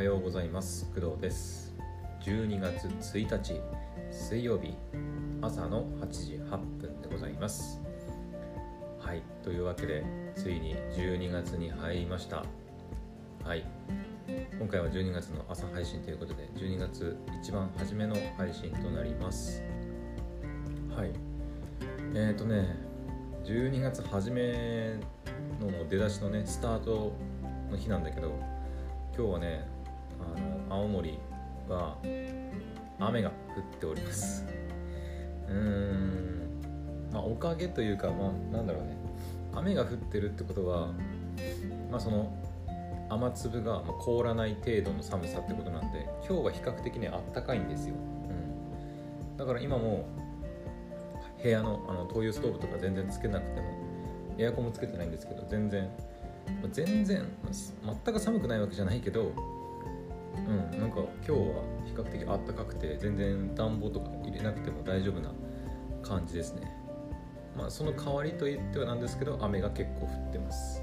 はようございます。工藤です。12月1日水曜日朝の8時8分でございます。はいというわけでついに12月に入りました。はい今回は12月の朝配信ということで12月一番初めの配信となります。はいえっ、ー、とね12月初めの出だしのねスタートの日なんだけど今日はねあの青森は雨が降っております。うーん。まあおかげというかまあなんだろうね。雨が降ってるってことはまあその雨粒が凍らない程度の寒さってことなんで今日は比較的ねあったかいんですよ、うん、だから今も部屋のあの灯油ストーブとか全然つけなくてもエアコンもつけてないんですけど全然全然全く寒くないわけじゃないけどうんなんか今日は比較的あったかくて全然暖房とか入れなくても大丈夫な感じですね。まあその代わりと言ってはなんですけど雨が結構降ってます。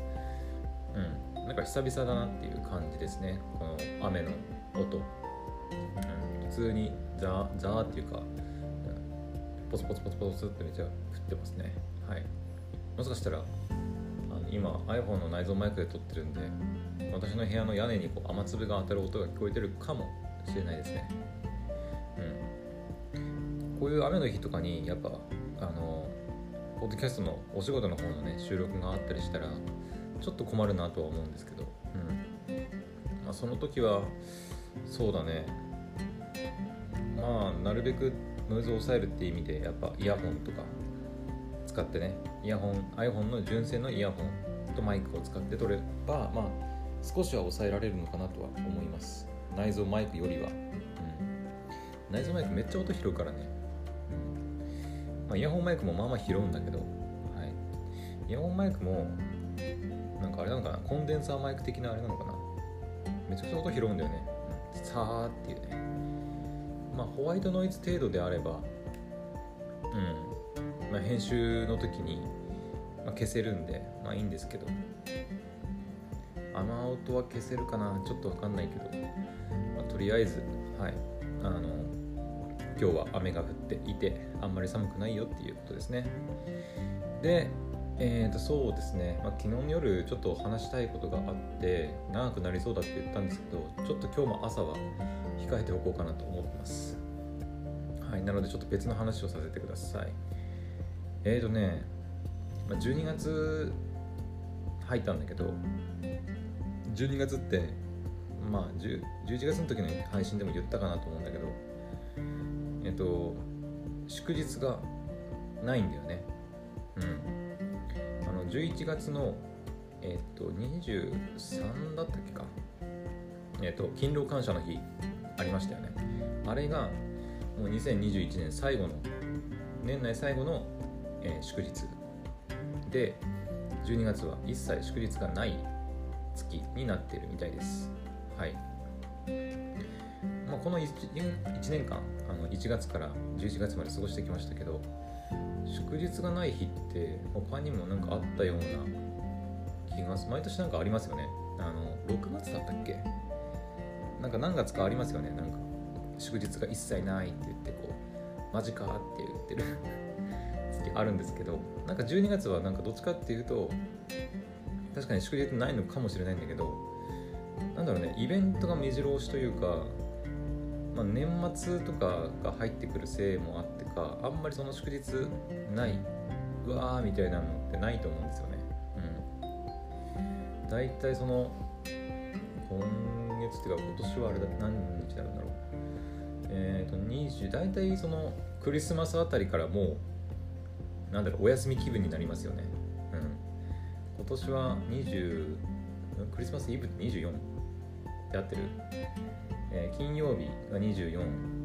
うんなんか久々だなっていう感じですね。この雨の音、うん、普通にザーザーっていうかポツポツポツポツってめっちゃ降ってますね。はい。もしかしたら今 iPhone の内蔵マイクで撮ってるんで私の部屋の屋根にこう雨粒が当たる音が聞こえてるかもしれないですね。うん。こういう雨の日とかにやっぱあのポッドキャストのお仕事の方のね収録があったりしたらちょっと困るなとは思うんですけど、うん。まあ、その時はそうだね。まあなるべくノイズを抑えるっていう意味でやっぱイヤホンとか使ってねイヤホン iPhone の純正のイヤホンとマイクを使って撮ればまあ少しは抑えられるのかなとは思います。内蔵マイクよりは、うん、内蔵マイクめっちゃ音拾うからね、うんまあ、イヤホンマイクもまあまあ拾うんだけど、はい、イヤホンマイクもなんかあれなのかな？コンデンサーマイク的なあれなのかな？めちゃくちゃ音拾うんだよね、うん、さーっていうね。まあホワイトノイズ程度であればうん。まあ、編集の時に、まあ、消せるんでまあいいんですけど。雨音は消せるかな？ちょっと分かんないけど、まあ、とりあえずはい。あの今日は雨が降っていてあんまり寒くないよっていうことですね。でえー、とそうですね、まあ、昨日の夜ちょっと話したいことがあって長くなりそうだって言ったんですけどちょっと今日も朝は控えておこうかなと思ってます。はい。なのでちょっと別の話をさせてください。えーとね、まあ、12月入ったんだけど12月ってまあ11月の時の配信でも言ったかなと思うんだけどえっ、と祝日がないんだよね。うん。あの11月のえっ、と23だったっけか。えっ、と勤労感謝の日ありましたよね。あれがもう2021年最後の年内最後のえー、祝日。で12月は一切祝日がない月になっているみたいです。はい。まあ、この 1, 1年間あの1月から11月まで過ごしてきましたけど祝日がない日って他にも何かあったような気が毎年なんかありますよね。あの6月だったっけ？なんか何月かありますよね。なんか祝日が一切ないって言ってこうマジかって言ってる。あるんですけどなんか12月はなんかどっちかっていうと確かに祝日ないのかもしれないんだけどなんだろうねイベントが目白押しというか、まあ、年末とかが入ってくるせいもあってかあんまりその祝日ないうわーみたいなのってないと思うんですよね。うん。大体その今月っていうか今年はあれだ何日だろうえっ、ー、と20大体そのクリスマスあたりからもうなんだろうお休み気分になりますよね。うん。今年は20クリスマスイブって24って合ってる、えー、金曜日が24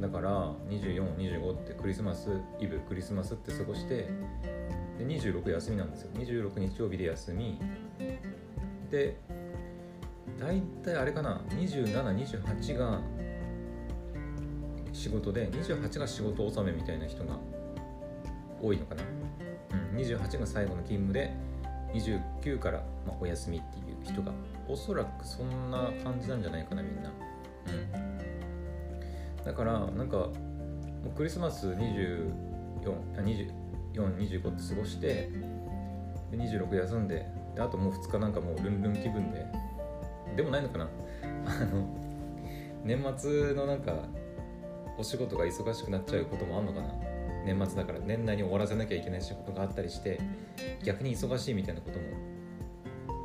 だから2425ってクリスマスイブクリスマスって過ごしてで26休みなんですよ。26日曜日で休み。で大体あれかな？2728が仕事で28が仕事納めみたいな人が多いのかな、うん、28が最後の勤務で29から、まあ、お休みっていう人がおそらくそんな感じなんじゃないかなみんな。うん。だからなんかもうクリスマス242425って過ごしてで26休んでであともう2日なんかもうルンルン気分ででもないのかな？あの年末のなんかお仕事が忙しくなっちゃうこともあるのかな？年末だから年内に終わらせなきゃいけない仕事があったりして逆に忙しいみたいなことも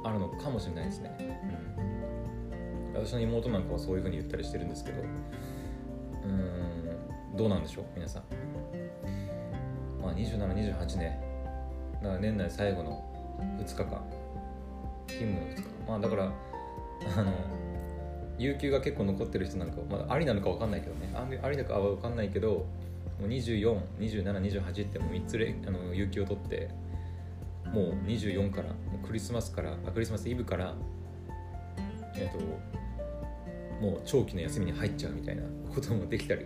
あるのかもしれないですね、うん、私の妹なんかはそういうふうに言ったりしてるんですけどうんどうなんでしょう皆さん。まあ2728ね。だから年内最後の2日間。勤務の2日間。まあだからあの有給が結構残ってる人なんかまだありなのか分かんないけどね。ありなのかは分かんないけど242728ってもう3つレあの有給を取ってもう24からクリスマスからあクリスマスイブからえっ、ともう長期の休みに入っちゃうみたいな こともできたり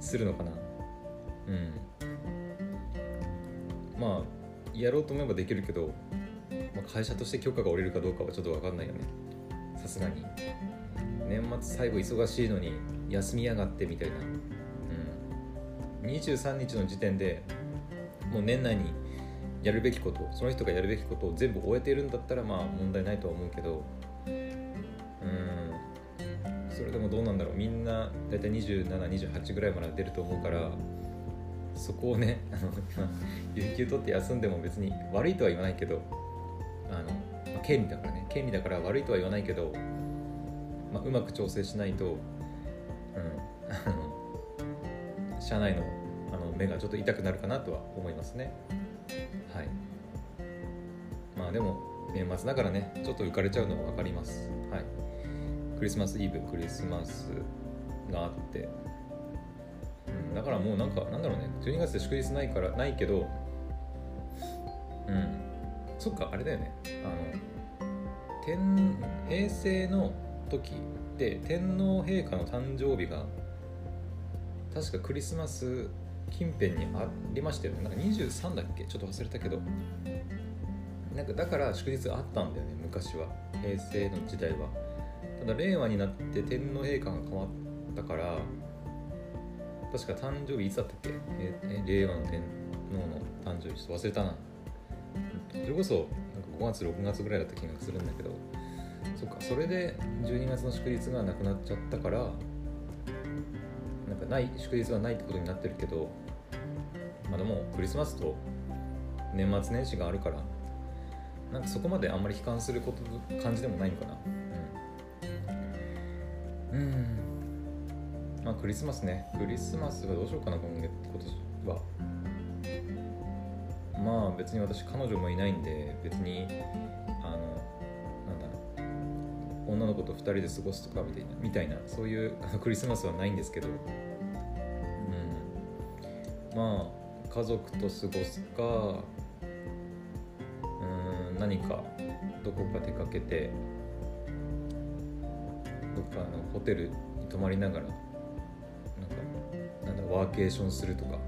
するのかな。うん。まあやろうと思えばできるけど、まあ、会社として許可が下りるかどうかはちょっと分かんないよね。さすがに。年末最後忙しいのに休みやがってみたいな、23日の時点でもう年内にやるべきことその人がやるべきことを全部終えているんだったらまあ問題ないとは思うけどうん。それでもどうなんだろう。みんな大体2728ぐらいまで出ると思うからそこをねあの有給取って休んでも別に悪いとは言わないけどあの、まあ、権利だからね。権利だから悪いとは言わないけどまあ、うまく調整しないと、うん。あの、あの社内のあの目がちょっと痛くなるかなとは思いますね。はい。まあでも年末だからねちょっと浮かれちゃうのは分かります。はい。クリスマスイブクリスマスがあって、うん、だからもうなんかなんだろうね。12月で祝日ないからないけどうん。そっかあれだよね。あの天平成の時で天皇陛下の誕生日が確かクリスマス近辺にありましたよね。なんか23だっけ？ちょっと忘れたけど。なんかだから祝日あったんだよね昔は。平成の時代は。ただ令和になって天皇陛下が変わったから確か誕生日いつだったっけ？え令和の天皇の誕生日。ちょっと忘れたな。それこそなんか5月6月ぐらいだった気がするんだけど。そっかそれで12月の祝日がなくなっちゃったからかない祝日がないってことになってるけどまあでもクリスマスと年末年始があるからなんかそこまであんまり悲観すること感じでもないのかな。うん、うん、まあクリスマスね。クリスマスはどうしようかな今月今年は。まあ別に私彼女もいないんで別にあのなんだ女の子と2人で過ごすとかみたいなみたいなそういうクリスマスはないんですけど、まあ家族と過ごすかうん何かどこか出かけてどっかのホテルに泊まりながらなんかなんだワーケーションするとか、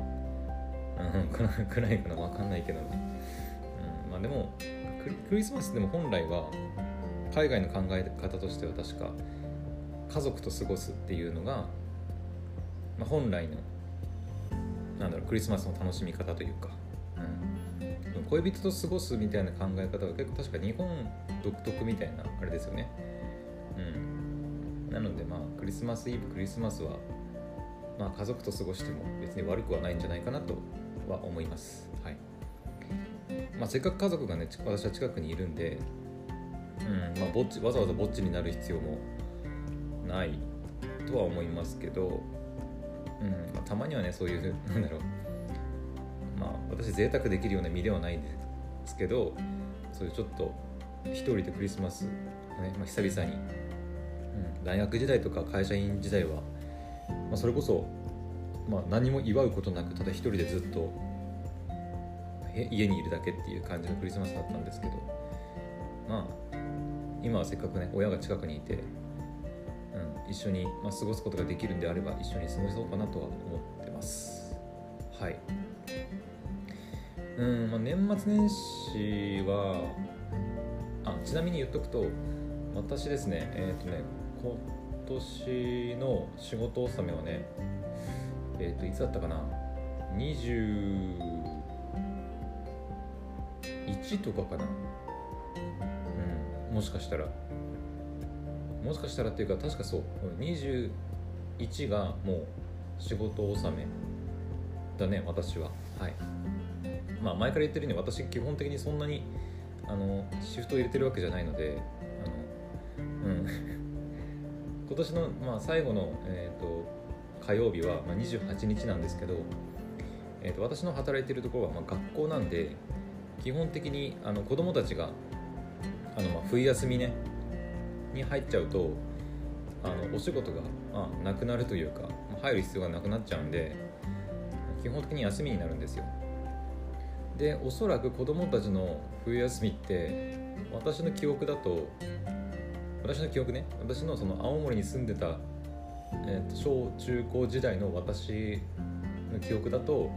うん、くらいかな分かんないけど、うん、まあでもクリスマスでも本来は海外の考え方としては確か家族と過ごすっていうのが、まあ、本来のなんだろうクリスマスの楽しみ方というか、うん、恋人と過ごすみたいな考え方が結構確か日本独特みたいなあれですよね、うん、なのでまあクリスマスイブクリスマスは、まあ、家族と過ごしても別に悪くはないんじゃないかなとは思います。はい。まあ、せっかく家族がね私は近くにいるんでうん。まあ、ぼっちわざわざぼっちになる必要もないとは思いますけど、うんまあ、たまにはねそういう なんだろう。まあ私贅沢できるような身ではないんですけどそういうちょっと一人でクリスマス、ねまあ、久々に、うん、大学時代とか会社員時代は、まあ、それこそ、まあ、何も祝うことなくただ一人でずっと家にいるだけっていう感じのクリスマスだったんですけどまあ今はせっかくね親が近くにいて、一緒に、まあ、過ごすことができるんであれば一緒に過ごそうかなとは思ってます。はい。うん、まあ、年末年始はあちなみに言っとくと私ですねえっ、とね今年の仕事納めはねえっ、といつだったかな21とかかな。うんもしかしたら。もしかしたらっていうか確かそう。21がもう仕事納めだね私は。はい。まあ前から言ってるように私基本的にそんなにあのシフトを入れてるわけじゃないのであのうん。今年の、まあ、最後の、えーと、火曜日は、まあ、28日なんですけど、えーと、私の働いてるところは、まあ、学校なんで基本的にあの子供たちがあの、まあ、冬休みねに入っちゃうとあのお仕事が、まあ、なくなるというか入る必要がなくなっちゃうんで基本的に休みになるんですよ。でおそらく子供たちの冬休みって私の記憶だと私の記憶ね私のその青森に住んでた、えー、と小中高時代の私の記憶だと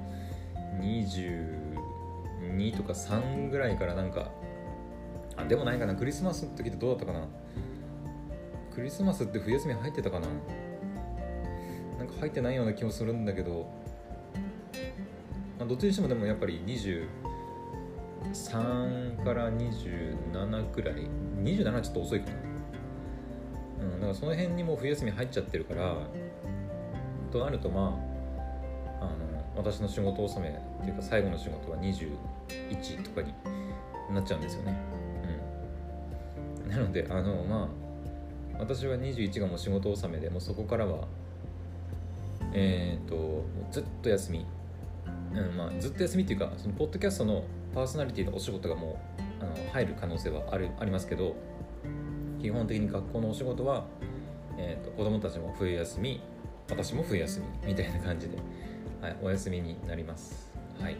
22とか3ぐらいからなんかあでもないかなクリスマスの時ってどうだったかな。クリスマスって冬休み入ってたかな？なんか入ってないような気もするんだけど。まあ、どっちにしてもでもやっぱり23から27くらい。27はちょっと遅いかな。うんだからその辺にもう冬休み入っちゃってるから。となるとまああの私の仕事納めっていうか最後の仕事は21とかになっちゃうんですよね。うん。なのであのまあ私は21がもう仕事納めでもうそこからはえっ、ー、とずっと休み。うんまあ、ずっと休みっていうかそのポッドキャストのパーソナリティのお仕事がもうあの入る可能性はあるありますけど基本的に学校のお仕事は、えーと、子供たちも冬休み私も冬休みみたいな感じで、はい、お休みになります。はい。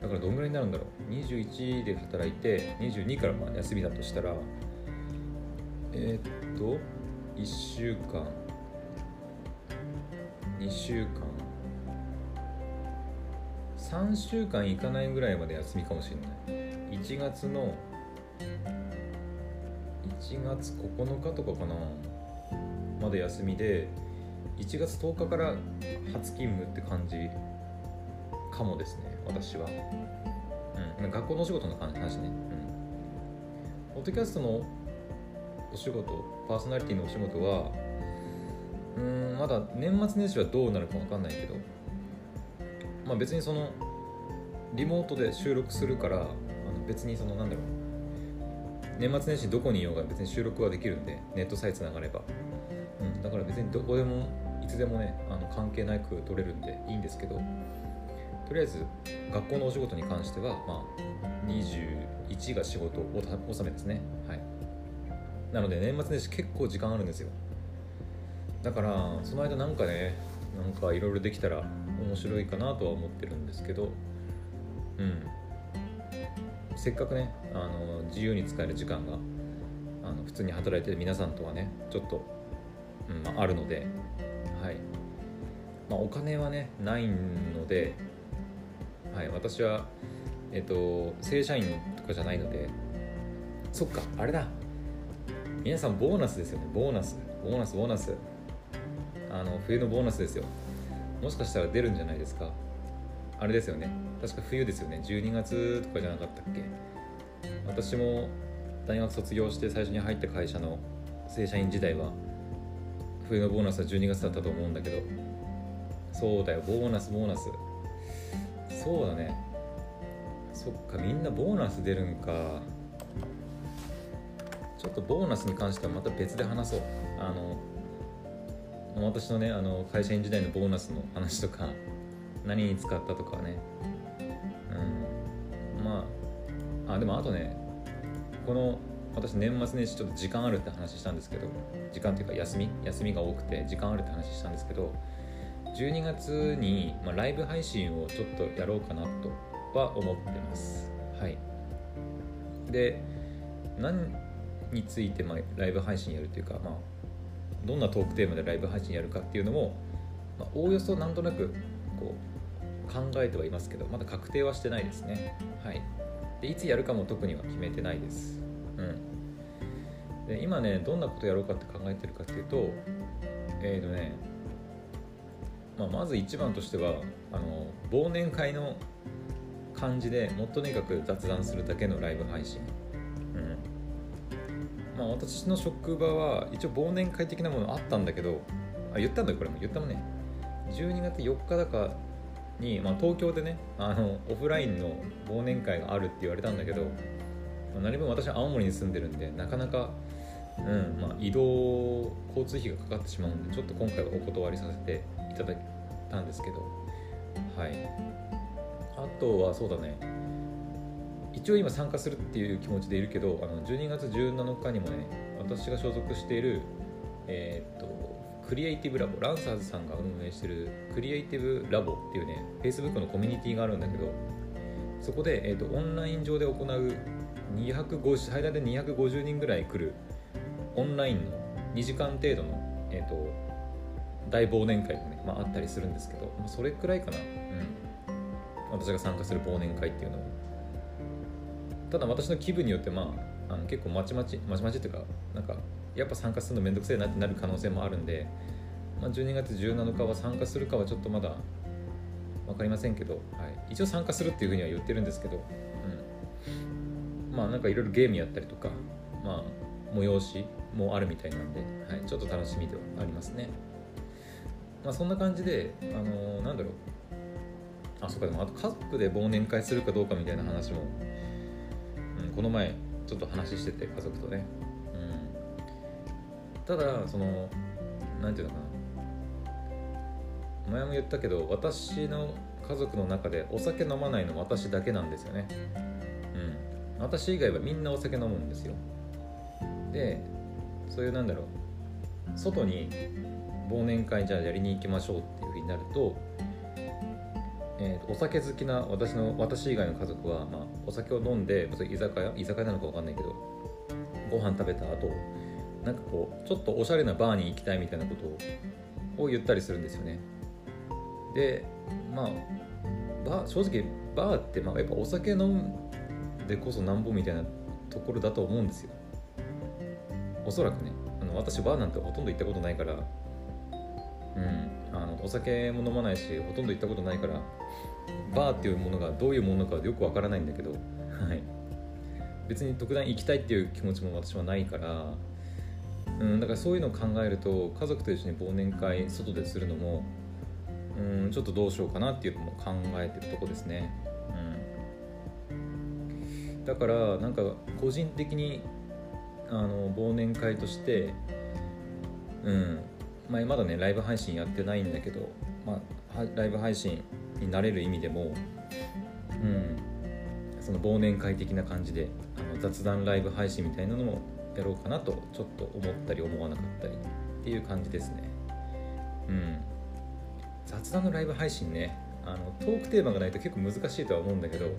だからどんぐらいになるんだろう。21で働いて22からまあ休みだとしたらえー、っと1週間。2週間。3週間行かないぐらいまで休みかもしれない。1月の1月9日とかかなまで休みで1月10日から初勤務って感じかもですね私は、うん、学校のお仕事の話ね。うん。ポッドキャストのお仕事パーソナリティのお仕事はうんまだ年末年始はどうなるか分かんないけどまあ、別にそのリモートで収録するからあの別にそのなんだろう年末年始どこにいようが別に収録はできるんでネットさえつながれば、うん、だから別にどこでもいつでもねあの関係なく撮れるんでいいんですけどとりあえず学校のお仕事に関しては、まあ、21が仕事を納めですね。はい。なので年末年始結構時間あるんですよ。だからその間なんかねなんかいろいろできたら面白いかなとは思ってるんですけどうん。せっかくねあの自由に使える時間があの普通に働いてる皆さんとはねちょっと、うんまあ、あるのではい。まあ、お金はねないので、はい、私はえっと正社員とかじゃないのでそっかあれだ。皆さんボーナスですよね。ボーナス。ボーナスボーナス。あの冬のボーナスですよ。もしかしたら出るんじゃないですか。あれですよね。確か冬ですよね。12月とかじゃなかったっけ。私も大学卒業して最初に入った会社の正社員時代は冬のボーナスは12月だったと思うんだけど。そうだよ。ボーナスボーナス。そうだね。そっかみんなボーナス出るんか。ょっとボーナスに関してはまた別で話そう。あの私のねあの会社員時代のボーナスの話とか何に使ったとかね。うん。まああでもあとねこの私年末年始ちょっと時間あるって話したんですけど時間っていうか休み？休みが多くて時間あるって話したんですけど12月に、まあ、ライブ配信をちょっとやろうかなとは思ってます。はい。で何について、まあ、ライブ配信やるっていうかまあどんなトークテーマでライブ配信やるかっていうのも、まあ、おおよそなんとなくこう考えてはいますけどまだ確定はしてないですね。はい。でいつやるかも特には決めてないです。うん。で今ねどんなことやろうかって考えてるかっていうとえっ、ー、とね、まあ、まず一番としてはあの忘年会の感じでもっとにかく雑談するだけのライブ配信。まあ私の職場は一応忘年会的なものあったんだけどあ言ったんだよこれも。言ったもんね。12月4日だかに、まあ、東京でねあのオフラインの忘年会があるって言われたんだけど、まあ、何分私は青森に住んでるんでなかなか、うんまあ、移動交通費がかかってしまうんでちょっと今回はお断りさせていただいたんですけど。はい。あとはそうだね。一応今参加するっていう気持ちでいるけどあの12月17日にもね私が所属しているえー、っとクリエイティブラボランサーズさんが運営してるクリエイティブラボっていうね Facebook のコミュニティがあるんだけどそこで、えーと、オンライン上で行う250最大で250人ぐらい来るオンラインの2時間程度の、えーと、大忘年会がね、まあ、あったりするんですけど、まあ、それくらいかな、うん、私が参加する忘年会っていうのはただ私の気分によってまああの結構まちまちまちまちっていうかなんかやっぱ参加するのめんどくせえなってなる可能性もあるんで、まあ、12月17日は参加するかはちょっとまだ分かりませんけど、はい、一応参加するっていうふうには言ってるんですけど、うん、まあなんかいろいろゲームやったりとか、まあ、催しもあるみたいなんで、はい、ちょっと楽しみではありますね。まあ、そんな感じで、あのー、なんだろう。あそうかでもあと家族で忘年会するかどうかみたいな話も、この前ちょっと話してて家族とね。うん。ただその何て言うのかな。前も言ったけど私の家族の中でお酒飲まないの私だけなんですよね。うん。私以外はみんなお酒飲むんですよ。でそういうなんだろう。外に忘年会じゃあやりに行きましょうっていうふうになると,、えー、お酒好きな私の私以外の家族は、まあ、お酒を飲んで居酒屋？居酒屋なのか分かんないけどご飯食べた後なんかこうちょっとおしゃれなバーに行きたいみたいなことを言ったりするんですよね。でまあバ正直バーってまあやっぱお酒飲んでこそなんぼみたいなところだと思うんですよ。おそらくね。あの私バーなんてほとんど行ったことないからうん。あのお酒も飲まないしほとんど行ったことないからバーっていうものがどういうものかよくわからないんだけどはい。別に特段行きたいっていう気持ちも私はないからうん、だからそういうのを考えると家族と一緒に忘年会外でするのも、うん、ちょっとどうしようかなっていうのも考えてるとこですね、うん、だからなんか個人的にあの忘年会としてうんま、まだねライブ配信やってないんだけど、まあ、ライブ配信になれる意味でも、うん、その忘年会的な感じであの雑談ライブ配信みたいなのもやろうかなとちょっと思ったり思わなかったりっていう感じですね。うん。雑談のライブ配信ねあのトークテーマがないと結構難しいとは思うんだけどうん。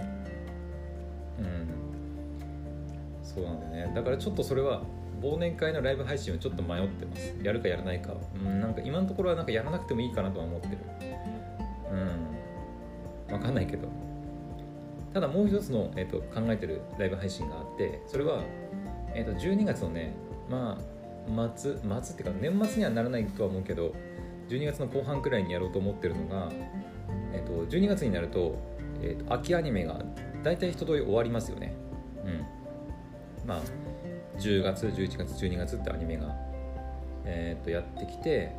そうなんだよね。だからちょっとそれは忘年会のライブ配信はちょっと迷ってます。やるかやらないかうんなんか今のところはなんかやらなくてもいいかなとは思ってる。うん。分かんないけど。ただもう一つの、えーと考えてるライブ配信があってそれはえー、と12月のねまあ末末っていうか年末にはならないとは思うけど12月の後半くらいにやろうと思ってるのが、えー、と12月になると,、えー、と秋アニメが大体一通り終わりますよね。うん。まあ10月11月12月ってアニメが、えー、とやってきて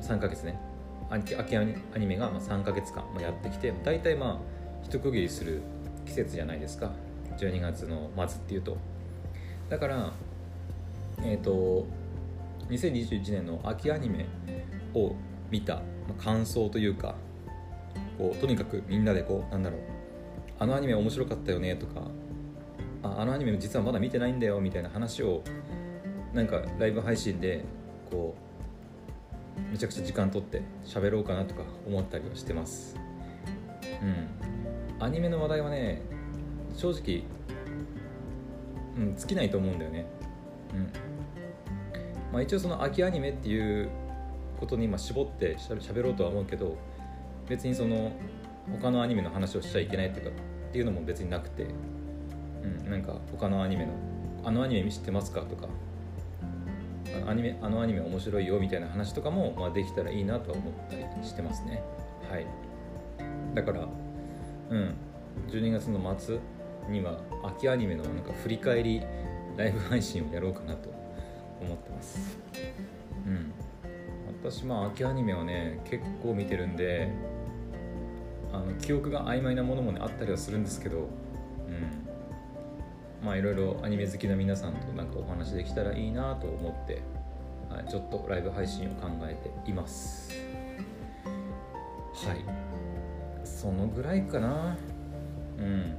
3ヶ月ね。秋アニメが3ヶ月間やってきて大体まあ一区切りする季節じゃないですか。12月の末っていうと。だからえっ、ー、と2021年の秋アニメを見た感想というかこうとにかくみんなでこうなんだろうあのアニメ面白かったよねとかああのアニメも実はまだ見てないんだよみたいな話をなんかライブ配信でこうめちゃくちゃ時間取って喋ろうかなとか思ったりはしてます。うん。アニメの話題はね正直うん、尽きないと思うんだよね。うん。まあ、一応その秋アニメっていうことに今絞ってしゃべろうとは思うけど別にその他のアニメの話をしちゃいけないとかっていうのも別になくて、うん、なんか他のアニメの「あのアニメ見知ってますか?」とかアニメ「あのアニメ面白いよ」みたいな話とかも、まあ、できたらいいなとは思ったりしてますね。はい。だからうん12月の末には秋アニメのなんか振り返りライブ配信をやろうかなと思ってます。うん。私まあ秋アニメはね結構見てるんであの記憶が曖昧なものもねあったりはするんですけどまあいろいろアニメ好きな皆さんとなんかお話できたらいいなと思って、はい、ちょっとライブ配信を考えています。はい。そのぐらいかな。うん。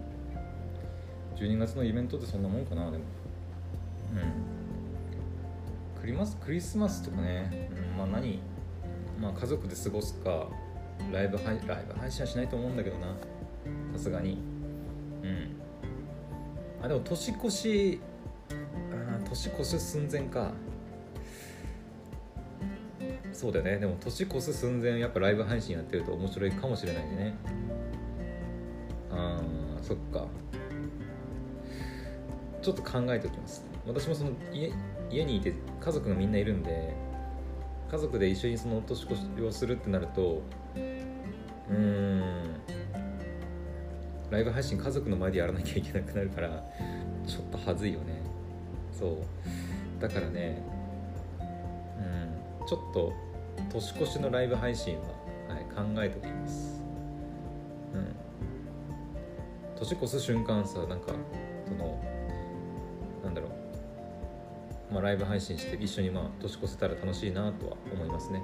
12月のイベントってそんなもんかなでも。うん。クリマスクリスマスとかね、うん、まあ何まあ家族で過ごすかライブ配ライブ配信はしないと思うんだけどな。さすがに。うん。あでも年越しあ年越す寸前か。そうだよね。でも年越す寸前やっぱライブ配信やってると面白いかもしれないね。あーそっか。ちょっと考えておきます。私もその家家にいて家族がみんないるんで家族で一緒にその年越しをするってなるとうーんライブ配信家族の前でやらなきゃいけなくなるからちょっとはずいよね。そう。だからねうん。ちょっと年越しのライブ配信は、はい、考えておきます。うん。年越す瞬間さなんかそのなんだろう、まあ、ライブ配信して一緒にまあ年越せたら楽しいなとは思いますね。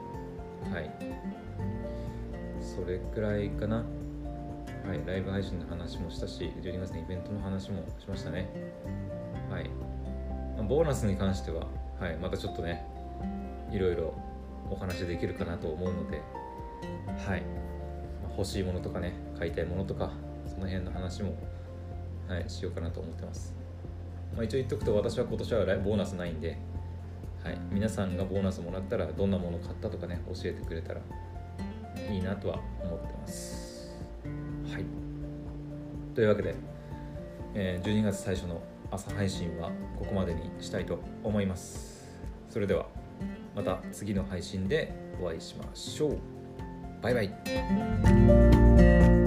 はい。それくらいかな。はいライブ配信の話もしたし12月のイベントの話もしましたね。はい。ボーナスに関しては、はい、またちょっとねいろいろお話できるかなと思うのではい。欲しいものとかね買いたいものとかその辺の話も、はい、しようかなと思ってます。まあ、一応言っとくと私は今年はボーナスないんで、はい、皆さんがボーナスもらったらどんなもの買ったとかね教えてくれたらいいなとは思ってます。というわけで、えー、12月最初の朝配信はここまでにしたいと思います。それではまた次の配信でお会いしましょう。バイバイ。